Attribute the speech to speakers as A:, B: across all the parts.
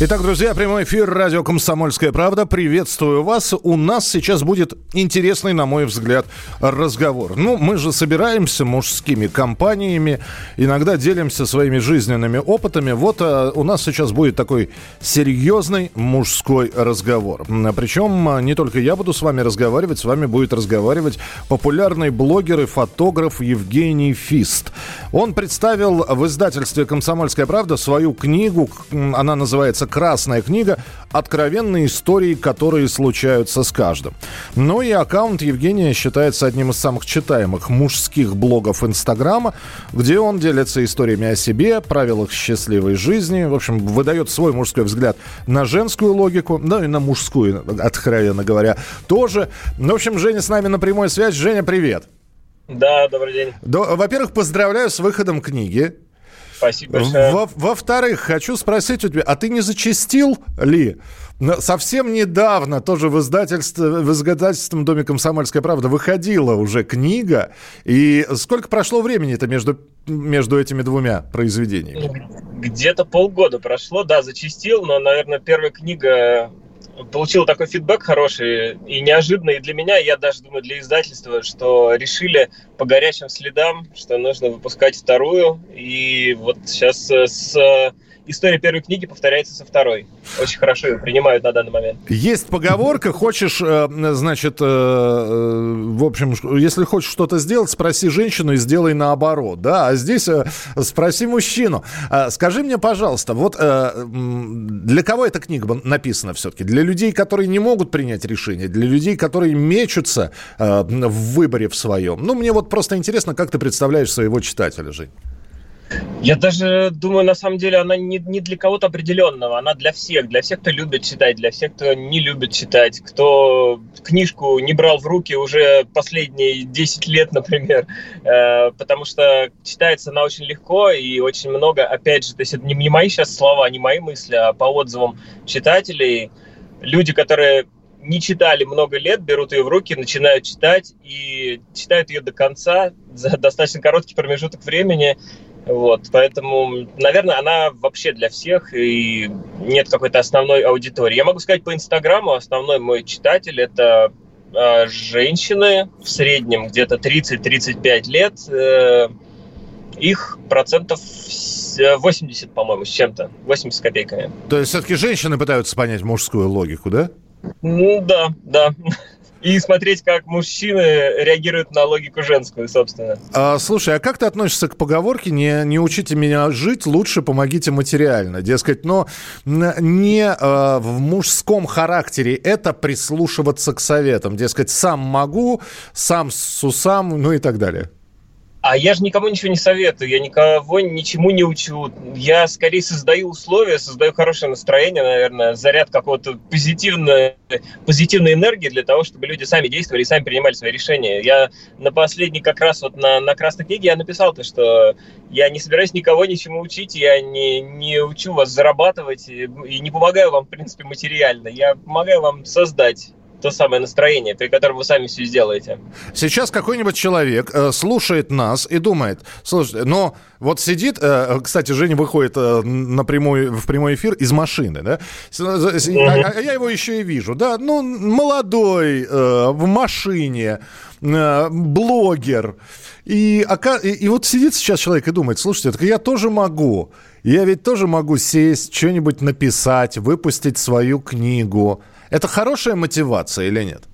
A: Итак, друзья, прямой эфир радио «Комсомольская правда». Приветствую вас. У нас сейчас будет интересный, на мой взгляд, разговор. Ну, мы же собираемся мужскими компаниями, иногда делимся своими жизненными опытами. Вот а, у нас сейчас будет такой серьезный мужской разговор. Причем а, не только я буду с вами разговаривать, с вами будет разговаривать популярный блогер и фотограф Евгений Фист. Он представил в издательстве «Комсомольская правда» свою книгу, она называется «Красная книга. Откровенные истории, которые случаются с каждым». Ну и аккаунт Евгения считается одним из самых читаемых мужских блогов Инстаграма, где он делится историями о себе, правилах счастливой жизни, в общем, выдает свой мужской взгляд на женскую логику, да и на мужскую, откровенно говоря, тоже. Ну, в общем, Женя с нами на прямой связь. Женя, привет.
B: Да, добрый день.
A: Во-первых, поздравляю с выходом книги.
B: Спасибо большое.
A: Во- во-вторых, хочу спросить у тебя, а ты не зачастил ли? Совсем недавно тоже в издательстве, в издательственном доме «Комсомольская правда» выходила уже книга. И сколько прошло времени-то между, между этими двумя произведениями?
B: Где-то полгода прошло, да, зачастил, но, наверное, первая книга получила такой фидбэк хороший и неожиданный для меня, я даже думаю, для издательства, что решили по горячим следам, что нужно выпускать вторую. И вот сейчас с история первой книги повторяется со второй. Очень хорошо ее принимают на данный момент.
A: Есть поговорка, хочешь, э, значит, э, э, в общем, если хочешь что-то сделать, спроси женщину и сделай наоборот, да, а здесь спроси мужчину. Скажи мне, пожалуйста, вот для кого эта книга написана все-таки? Для людей, которые не могут принять решение, для людей, которые мечутся в выборе в своем. Ну, мне вот просто интересно, как ты представляешь своего читателя, Жень?
B: Я даже думаю, на самом деле, она не, не для кого-то определенного, она для всех, для всех, кто любит читать, для всех, кто не любит читать, кто книжку не брал в руки уже последние 10 лет, например, э, потому что читается она очень легко и очень много, опять же, то есть это не, не мои сейчас слова, не мои мысли, а по отзывам читателей, люди, которые не читали много лет, берут ее в руки, начинают читать и читают ее до конца за достаточно короткий промежуток времени вот, поэтому, наверное, она вообще для всех, и нет какой-то основной аудитории. Я могу сказать по Инстаграму, основной мой читатель – это э, женщины в среднем где-то 30-35 лет. Э, их процентов 80, по-моему, с чем-то, 80 копейками.
A: То есть все-таки женщины пытаются понять мужскую логику, да?
B: Ну да, да и смотреть, как мужчины реагируют на логику женскую, собственно.
A: А, слушай, а как ты относишься к поговорке «не, не учите меня жить, лучше помогите материально»? Дескать, но не а, в мужском характере это прислушиваться к советам. Дескать, сам могу, сам с усам, ну и так далее.
B: А я же никому ничего не советую, я никого ничему не учу. Я скорее создаю условия, создаю хорошее настроение, наверное, заряд какого-то позитивной, позитивной энергии для того, чтобы люди сами действовали и сами принимали свои решения. Я на последней, как раз вот на, на Красной книге, я написал то, что я не собираюсь никого ничему учить, я не, не учу вас зарабатывать и, и не помогаю вам, в принципе, материально. Я помогаю вам создать то самое настроение, при котором вы сами все сделаете.
A: Сейчас какой-нибудь человек э, слушает нас и думает, слушайте, но вот сидит, э, кстати, Женя выходит э, на прямой, в прямой эфир из машины, да, а, а я его еще и вижу, да, ну, молодой, э, в машине, э, блогер, и, и, и вот сидит сейчас человек и думает, слушайте, так я тоже могу, я ведь тоже могу сесть, что-нибудь написать, выпустить свою книгу, это хорошая мотивация или нет?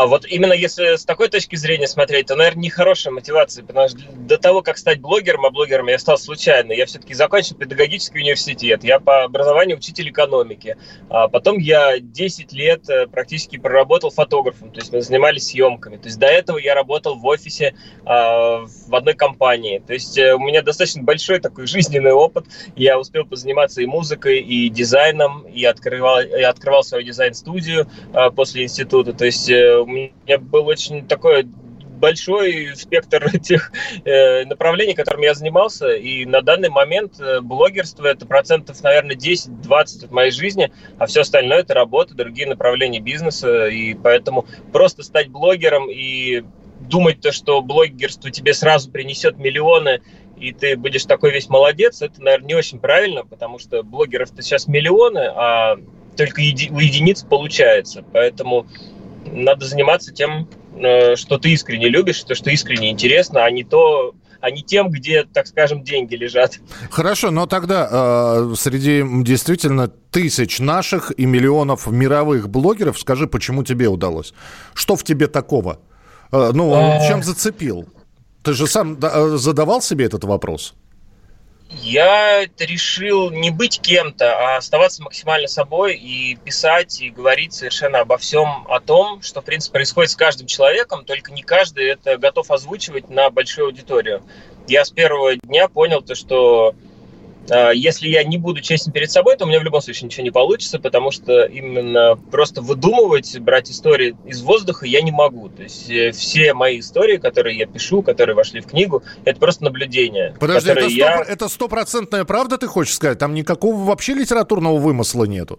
B: А вот именно если с такой точки зрения смотреть, то, наверное, не хорошая мотивация, потому что до того, как стать блогером, а блогером я стал случайно. Я все-таки закончил педагогический университет, я по образованию учитель экономики. А потом я 10 лет э, практически проработал фотографом, то есть мы занимались съемками. То есть до этого я работал в офисе а, в одной компании. То есть э, у меня достаточно большой такой жизненный опыт. Я успел позаниматься и музыкой, и дизайном, и открывал, и открывал свою дизайн-студию а, после института. То есть э, меня был очень такой большой спектр тех э, направлений, которыми я занимался, и на данный момент э, блогерство это процентов, наверное, 10-20 от моей жизни, а все остальное это работа, другие направления бизнеса, и поэтому просто стать блогером и думать то, что блогерство тебе сразу принесет миллионы, и ты будешь такой весь молодец, это, наверное, не очень правильно, потому что блогеров-то сейчас миллионы, а только еди- у единиц получается. Поэтому надо заниматься тем, Э, что ты искренне любишь, то, что искренне интересно, а не то, а не тем, где, так скажем, деньги лежат.
A: Хорошо, но тогда э, среди действительно тысяч наших и миллионов мировых блогеров, скажи, почему тебе удалось? Что в тебе такого? Э, ну, а... чем зацепил? Ты же сам э, задавал себе этот вопрос?
B: Я решил не быть кем-то, а оставаться максимально собой и писать, и говорить совершенно обо всем о том, что, в принципе, происходит с каждым человеком, только не каждый это готов озвучивать на большую аудиторию. Я с первого дня понял то, что если я не буду честен перед собой, то у меня в любом случае ничего не получится, потому что именно просто выдумывать, брать истории из воздуха я не могу. То есть э, все мои истории, которые я пишу, которые вошли в книгу, это просто наблюдение.
A: Подожди, это стопроцентная я... правда, ты хочешь сказать? Там никакого вообще литературного вымысла нету?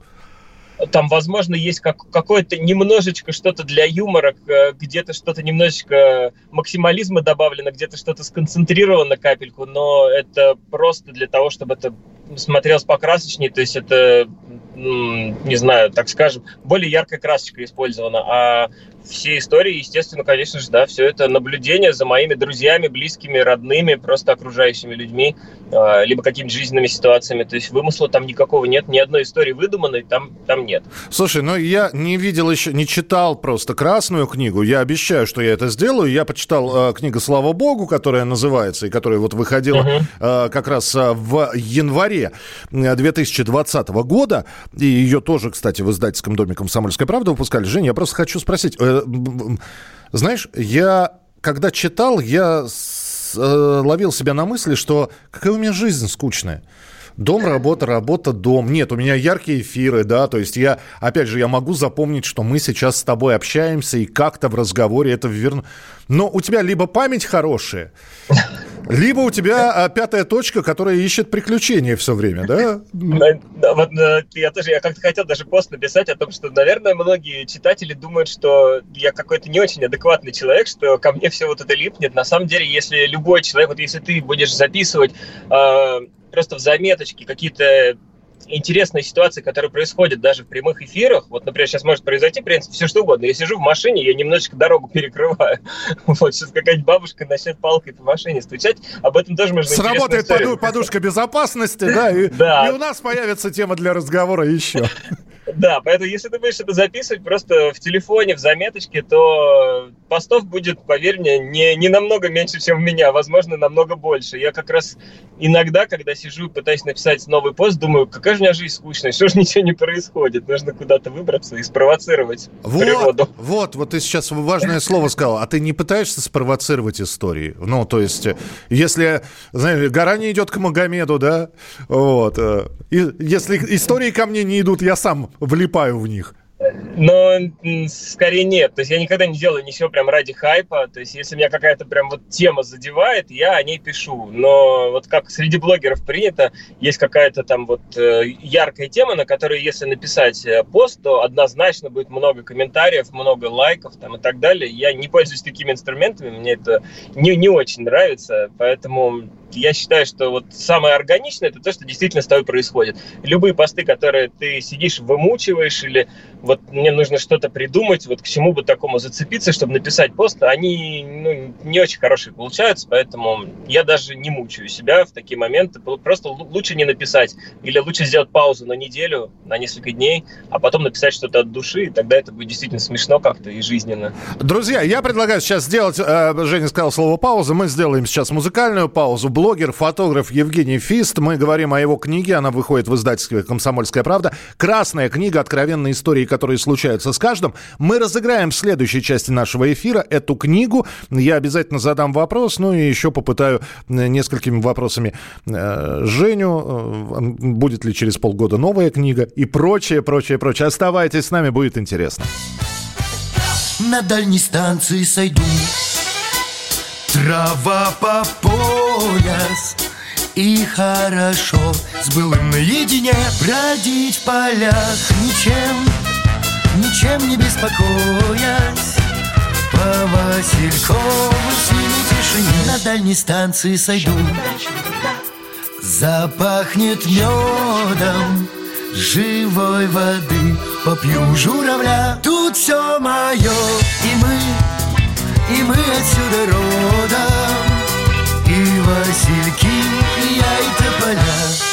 B: Там, возможно, есть как, какое-то немножечко что-то для юмора, где-то что-то немножечко максимализма добавлено, где-то что-то сконцентрировано капельку, но это просто для того, чтобы это смотрелось покрасочнее, то есть это, не знаю, так скажем, более яркая красочка использована, а все истории, естественно, конечно же, да, все это наблюдение за моими друзьями, близкими, родными, просто окружающими людьми, а, либо какими-то жизненными ситуациями. То есть вымысла там никакого нет, ни одной истории выдуманной там, там нет.
A: Слушай, ну я не видел еще, не читал просто красную книгу. Я обещаю, что я это сделаю. Я почитал э, книгу «Слава Богу», которая называется, и которая вот выходила uh-huh. э, как раз э, в январе 2020 года. И ее тоже, кстати, в издательском доме «Комсомольская правда» выпускали. Женя, я просто хочу спросить. Э, знаешь, я когда читал, я э, ловил себя на мысли, что какая у меня жизнь скучная. Дом, работа, работа, дом. Нет, у меня яркие эфиры, да, то есть я, опять же, я могу запомнить, что мы сейчас с тобой общаемся и как-то в разговоре это верну. Но у тебя либо память хорошая, либо у тебя а, пятая точка, которая ищет приключения все время, да?
B: Вот э, я тоже, я как-то хотел даже пост написать о том, что, наверное, многие читатели думают, что я какой-то не очень адекватный человек, что ко мне все вот это липнет. На самом деле, если любой человек, вот если ты будешь записывать э, просто в заметочке какие-то интересные ситуации, которые происходят даже в прямых эфирах. Вот, например, сейчас может произойти, в принципе, все что угодно. Я сижу в машине, я немножечко дорогу перекрываю. Вот сейчас какая-нибудь бабушка начнет палкой по машине стучать. Об этом тоже можно
A: Сработает поду- подушка безопасности, да, и, да, и у нас появится тема для разговора еще.
B: Да, поэтому если ты будешь это записывать просто в телефоне, в заметочке, то постов будет, поверь мне, не, не намного меньше, чем у меня, возможно, намного больше. Я как раз иногда, когда сижу и пытаюсь написать новый пост, думаю, какая же у меня жизнь скучная, что же ничего не происходит, нужно куда-то выбраться и спровоцировать
A: вот, природу. Вот, вот ты сейчас важное слово сказал, а ты не пытаешься спровоцировать истории? Ну, то есть, если, знаешь, гора не идет к Магомеду, да, вот, э, и, если истории ко мне не идут, я сам влипаю в них.
B: Но скорее нет. То есть я никогда не делаю ничего прям ради хайпа. То есть если меня какая-то прям вот тема задевает, я о ней пишу. Но вот как среди блогеров принято, есть какая-то там вот э, яркая тема, на которой если написать э, пост, то однозначно будет много комментариев, много лайков там и так далее. Я не пользуюсь такими инструментами, мне это не, не очень нравится. Поэтому я считаю, что вот самое органичное это то, что действительно с тобой происходит. Любые посты, которые ты сидишь, вымучиваешь или вот мне нужно что-то придумать, вот к чему бы такому зацепиться, чтобы написать пост, они ну, не очень хорошие получаются, поэтому я даже не мучаю себя в такие моменты. Просто лучше не написать или лучше сделать паузу на неделю, на несколько дней, а потом написать что-то от души, и тогда это будет действительно смешно как-то и жизненно.
A: Друзья, я предлагаю сейчас сделать, э, Женя сказал слово пауза, мы сделаем сейчас музыкальную паузу. Блогер, фотограф Евгений Фист, мы говорим о его книге, она выходит в издательстве «Комсомольская правда». Красная книга «Откровенные истории, которые случаются с каждым. Мы разыграем в следующей части нашего эфира эту книгу. Я обязательно задам вопрос, ну и еще попытаю э, несколькими вопросами э, Женю, э, будет ли через полгода новая книга и прочее, прочее, прочее. Оставайтесь с нами, будет интересно.
C: На дальней станции сойду Трава по пояс. И хорошо с былым наедине Бродить в полях. Ничем Ничем не беспокоясь. По Василькову синей тишине На дальней станции сойду. Запахнет медом живой воды. Попью журавля, тут все мое И мы, и мы отсюда родом васильки, и я, и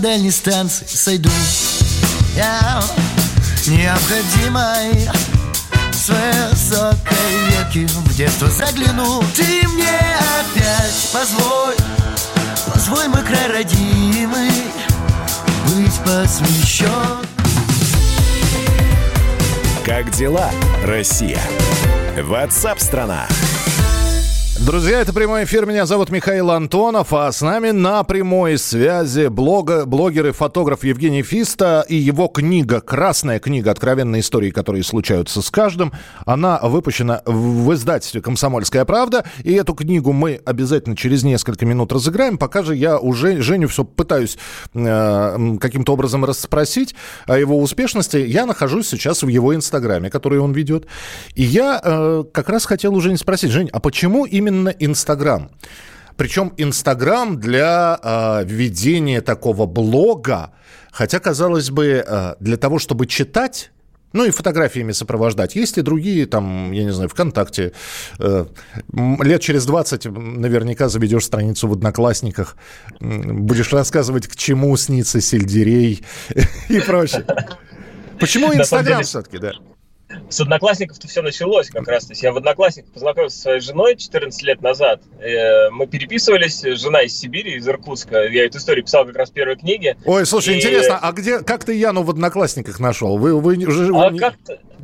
C: дальней станции сойду Я необходимой с высокой веки В детство загляну Ты мне опять позволь Позволь мой край родимый Быть посвящен
D: Как дела, Россия? Ватсап-страна!
A: Друзья, это прямой эфир. Меня зовут Михаил Антонов, а с нами на прямой связи блога, блогер и фотограф Евгений Фиста и его книга, красная книга «Откровенные истории, которые случаются с каждым». Она выпущена в издательстве «Комсомольская правда», и эту книгу мы обязательно через несколько минут разыграем. Пока же я уже Женю все пытаюсь э, каким-то образом расспросить о его успешности. Я нахожусь сейчас в его инстаграме, который он ведет. И я э, как раз хотел уже не спросить, Жень, а почему именно именно Инстаграм. Причем Инстаграм для э, ведения такого блога, хотя, казалось бы, э, для того, чтобы читать ну и фотографиями сопровождать. Есть и другие, там, я не знаю, ВКонтакте. Э, лет через 20 наверняка заведешь страницу в Одноклассниках, будешь рассказывать, к чему снится сельдерей и прочее. Почему Инстаграм все-таки, да?
B: С одноклассников-то все началось как раз. То есть я в одноклассниках познакомился со своей женой 14 лет назад. Э, мы переписывались, жена из Сибири, из Иркутска. Я эту историю писал как раз в первой книге.
A: Ой, слушай, и... интересно, а где, как ты Яну в одноклассниках нашел? Вы, вы, вы,
B: вы а не,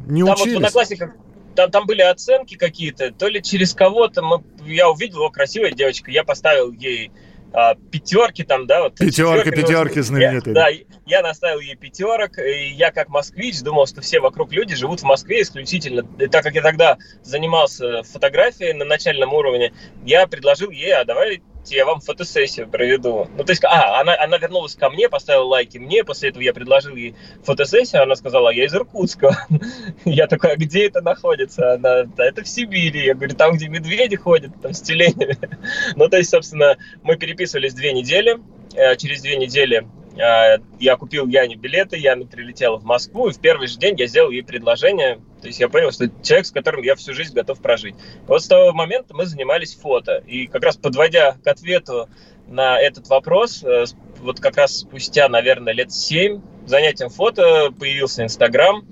B: не там учились? Вот в одноклассниках там, там были оценки какие-то, то ли через кого-то. Мы, я увидел, его красивая девочка, я поставил ей а, пятерки там, да, вот.
A: Пятерки, пятерки знаменитые.
B: да, я наставил ей пятерок, и я как москвич думал, что все вокруг люди живут в Москве исключительно. И так как я тогда занимался фотографией на начальном уровне, я предложил ей, а давай я вам фотосессию проведу. Ну, то есть, а, она, она вернулась ко мне, поставила лайки мне, после этого я предложил ей фотосессию, она сказала, я из Иркутска. Я такой, а где это находится? Она, да, это в Сибири. Я говорю, там, где медведи ходят, там с теленями. Ну, то есть, собственно, мы переписывались две недели. Э, через две недели э, я купил Яне билеты, Яна прилетела в Москву, и в первый же день я сделал ей предложение. То есть я понял, что человек, с которым я всю жизнь готов прожить. Вот с того момента мы занимались фото. И как раз подводя к ответу на этот вопрос, э, вот как раз спустя, наверное, лет семь занятием фото появился Инстаграм.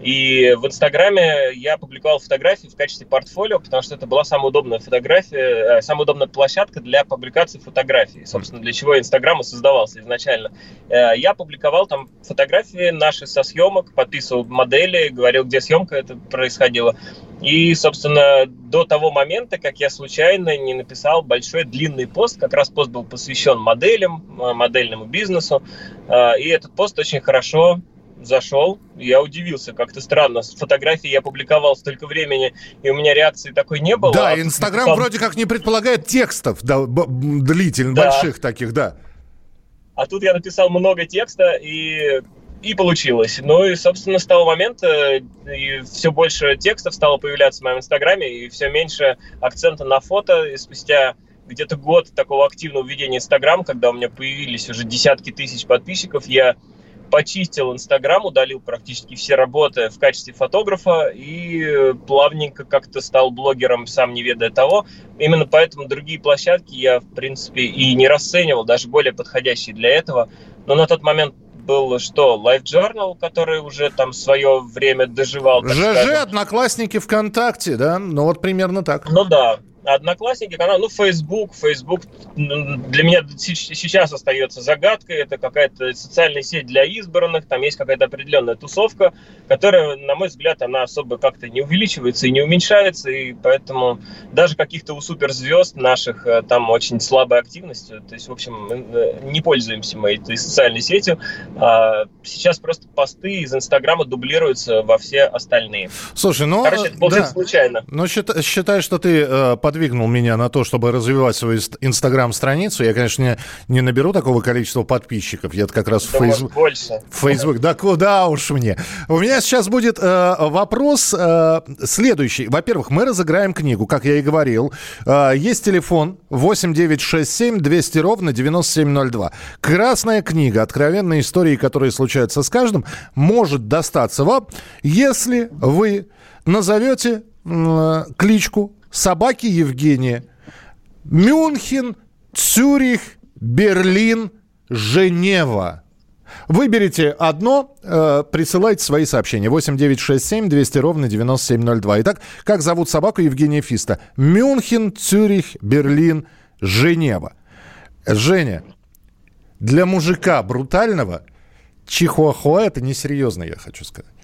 B: И в Инстаграме я публиковал фотографии в качестве портфолио, потому что это была самая удобная фотография, э, самая удобная площадка для публикации фотографий. Собственно, для чего Инстаграм и создавался изначально. Э, я публиковал там фотографии наши со съемок, подписывал модели, говорил, где съемка это происходила. И, собственно, до того момента, как я случайно не написал большой длинный пост, как раз пост был посвящен моделям, э, модельному бизнесу, и этот пост очень хорошо зашел, я удивился, как-то странно. С фотографией я публиковал столько времени, и у меня реакции такой не было.
A: Да, а Инстаграм там... вроде как не предполагает текстов да, длительных, да. больших таких, да.
B: А тут я написал много текста, и и получилось. Ну и, собственно, с того момента и все больше текстов стало появляться в моем инстаграме, и все меньше акцента на фото. И спустя где-то год такого активного ведения инстаграм, когда у меня появились уже десятки тысяч подписчиков, я почистил Инстаграм, удалил практически все работы в качестве фотографа и плавненько как-то стал блогером, сам не ведая того. Именно поэтому другие площадки я, в принципе, и не расценивал, даже более подходящие для этого. Но на тот момент был что, Life Journal, который уже там свое время доживал.
A: ЖЖ, Одноклассники ВКонтакте, да? Ну вот примерно так.
B: Ну да, Одноклассники, канал, ну, Facebook. Facebook для меня сейчас остается загадкой. Это какая-то социальная сеть для избранных. Там есть какая-то определенная тусовка, которая, на мой взгляд, она особо как-то не увеличивается и не уменьшается. И поэтому даже каких-то у суперзвезд наших э, там очень слабая активность. То есть, в общем, э, не пользуемся мы этой социальной сетью. А сейчас просто посты из Инстаграма дублируются во все остальные.
A: Слушай, ну...
B: Короче, это получилось да. случайно.
A: Ну, считай, что ты э, под подвигнул меня на то, чтобы развивать свою инстаграм-страницу. Я, конечно, не, не наберу такого количества подписчиков. Я как раз
B: да в Facebook. Больше.
A: Facebook. Да куда уж мне. У меня сейчас будет э, вопрос э, следующий. Во-первых, мы разыграем книгу, как я и говорил. Э, есть телефон 8967 200 ровно 9702. Красная книга. Откровенные истории, которые случаются с каждым, может достаться вам, если вы назовете кличку собаки Евгения. Мюнхен, Цюрих, Берлин, Женева. Выберите одно, э, присылайте свои сообщения. 8967 200 ровно 9702. Итак, как зовут собаку Евгения Фиста? Мюнхен, Цюрих, Берлин, Женева. Женя, для мужика брутального чихуахуа это несерьезно, я хочу сказать.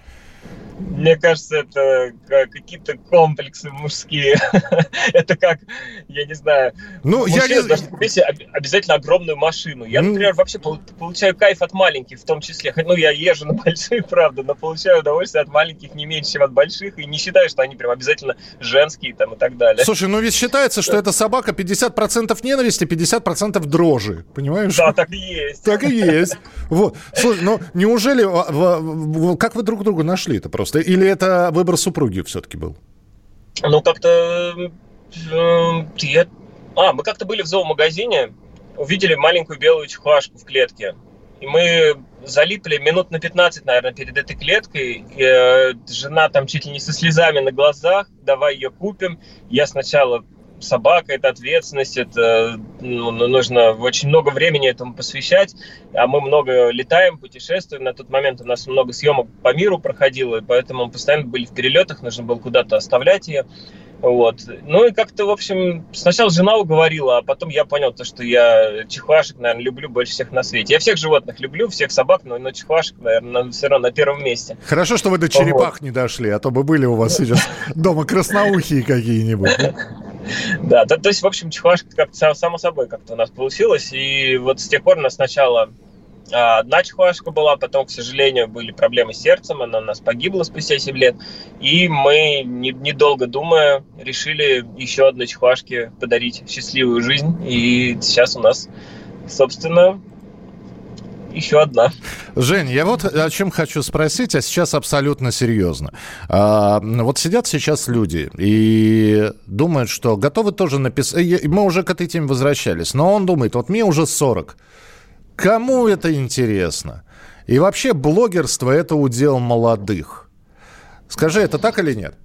B: Мне кажется, это какие-то комплексы мужские. это как, я не знаю,
A: ну, я не...
B: должны купить обязательно огромную машину. Я, например, вообще получаю кайф от маленьких в том числе. Ну, я езжу на большие, правда, но получаю удовольствие от маленьких не меньше, чем от больших. И не считаю, что они прям обязательно женские там и так далее.
A: Слушай, ну ведь считается, что эта собака 50% ненависти, 50% дрожи. Понимаешь?
B: Да, так и есть.
A: Так и есть. Вот. Слушай, ну неужели... Как вы друг друга нашли это просто? Или это выбор супруги все-таки был?
B: Ну, как-то... Э, а, мы как-то были в зоомагазине, увидели маленькую белую чихуашку в клетке. И мы залипли минут на 15, наверное, перед этой клеткой. И, э, жена там чуть ли не со слезами на глазах, давай ее купим. Я сначала собака, это ответственность, это ну, ну, нужно очень много времени этому посвящать, а мы много летаем, путешествуем. На тот момент у нас много съемок по миру проходило, и поэтому мы постоянно были в перелетах, нужно было куда-то оставлять ее. Вот. Ну и как-то, в общем, сначала жена уговорила, а потом я понял, то, что я чихуашек, наверное, люблю больше всех на свете. Я всех животных люблю, всех собак, но, но чихуашек, наверное, все равно на первом месте.
A: Хорошо, что вы до черепах вот. не дошли, а то бы были у вас сейчас дома красноухие какие-нибудь.
B: Да, то, то есть, в общем, чихуашка как-то само собой как-то у нас получилось. И вот с тех пор у нас сначала а, одна чихуашка была, потом, к сожалению, были проблемы с сердцем, она у нас погибла спустя 7 лет. И мы, недолго думая, решили еще одной чихуашке подарить счастливую жизнь. И сейчас у нас, собственно, еще одна.
A: Жень, я вот о чем хочу спросить, а сейчас абсолютно серьезно. А, вот сидят сейчас люди и думают, что готовы тоже написать... Мы уже к этой теме возвращались, но он думает, вот мне уже 40. Кому это интересно? И вообще блогерство – это удел молодых. Скажи, это так или нет?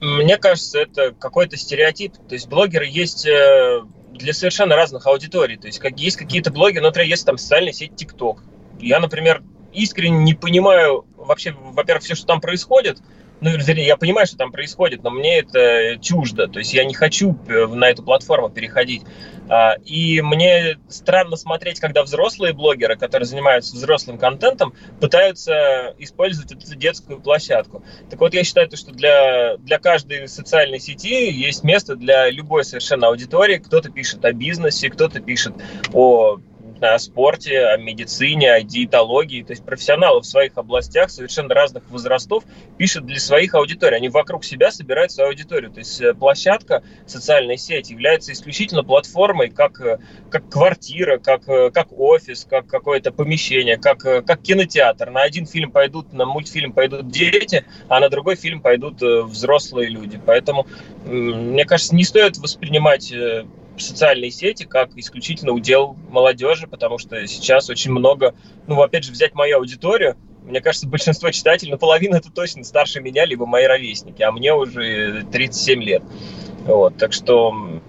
B: Мне кажется, это какой-то стереотип. То есть блогеры есть э, для совершенно разных аудиторий. То есть как, есть какие-то блоги, например, есть там социальная сеть TikTok. Я, например, искренне не понимаю вообще, во-первых, все, что там происходит, ну, я понимаю, что там происходит, но мне это чуждо. То есть я не хочу э, на эту платформу переходить. А, и мне странно смотреть, когда взрослые блогеры, которые занимаются взрослым контентом, пытаются использовать эту детскую площадку. Так вот, я считаю, что для, для каждой социальной сети есть место для любой совершенно аудитории. Кто-то пишет о бизнесе, кто-то пишет о о спорте, о медицине, о диетологии. То есть профессионалы в своих областях совершенно разных возрастов пишут для своих аудиторий. Они вокруг себя собирают свою аудиторию. То есть э, площадка, социальная сеть является исключительно платформой, как, э, как квартира, как, э, как офис, как какое-то помещение, как, как кинотеатр. На один фильм пойдут, на мультфильм пойдут дети, а на другой фильм пойдут взрослые люди. Поэтому, мне кажется, не стоит воспринимать социальные сети как исключительно удел молодежи, потому что сейчас очень много, ну, опять же, взять мою аудиторию, мне кажется, большинство читателей, ну, половина это точно старше меня, либо мои ровесники, а мне уже 37 лет. Вот, так что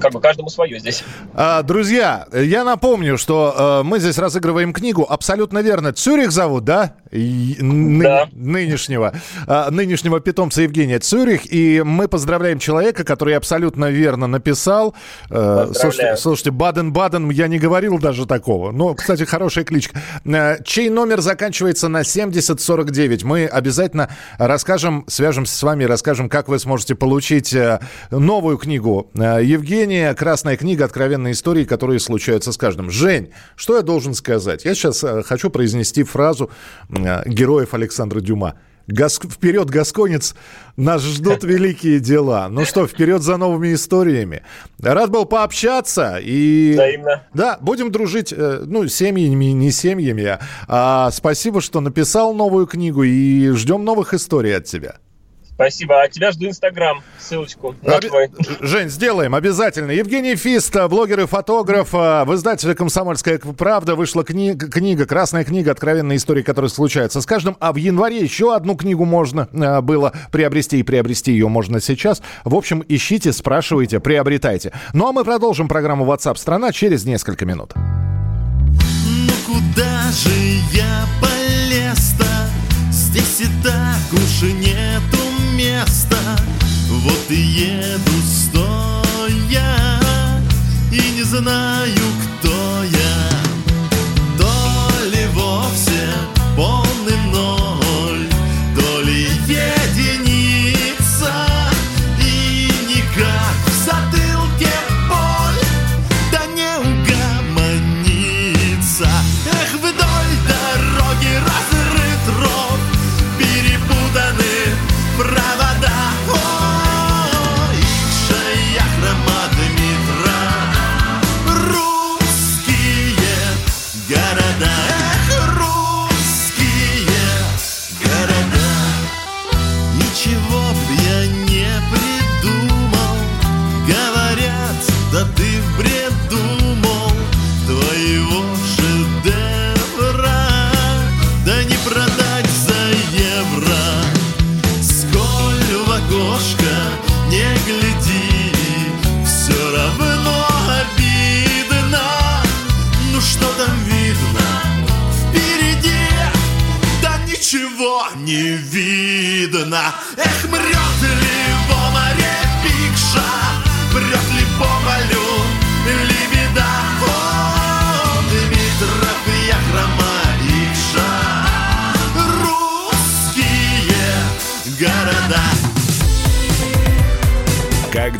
B: как бы каждому свое здесь.
A: А, друзья, я напомню, что э, мы здесь разыгрываем книгу. Абсолютно верно. Цюрих зовут, да? Ны- да. Нынешнего, э, нынешнего питомца Евгения Цюрих. И мы поздравляем человека, который абсолютно верно написал. Э, слушайте, слушайте, Баден-Баден, я не говорил даже такого. Но, кстати, хорошая кличка. Э, чей номер заканчивается на 7049? Мы обязательно расскажем, свяжемся с вами и расскажем, как вы сможете получить э, новую книгу э, Евгения чтение, красная книга, откровенные истории, которые случаются с каждым. Жень, что я должен сказать? Я сейчас э, хочу произнести фразу э, героев Александра Дюма. Гас... Вперед, Гасконец, нас ждут великие дела. Ну что, вперед за новыми историями. Рад был пообщаться. И...
B: Взаимно.
A: Да, будем дружить, э, ну, семьями, не семьями. А спасибо, что написал новую книгу, и ждем новых историй от тебя.
B: Спасибо. А тебя жду Инстаграм, ссылочку на Об... твой.
A: Жень, сделаем обязательно. Евгений Фист, блогер и фотограф. А, в издательстве «Комсомольская правда» вышла кни... книга, красная книга «Откровенные истории, которые случаются с каждым». А в январе еще одну книгу можно а, было приобрести, и приобрести ее можно сейчас. В общем, ищите, спрашивайте, приобретайте. Ну а мы продолжим программу WhatsApp страна через несколько минут.
D: Ну куда же я полез-то? Здесь и так уж нету места Вот и еду стоя И не знаю, кто я. То ли вовсе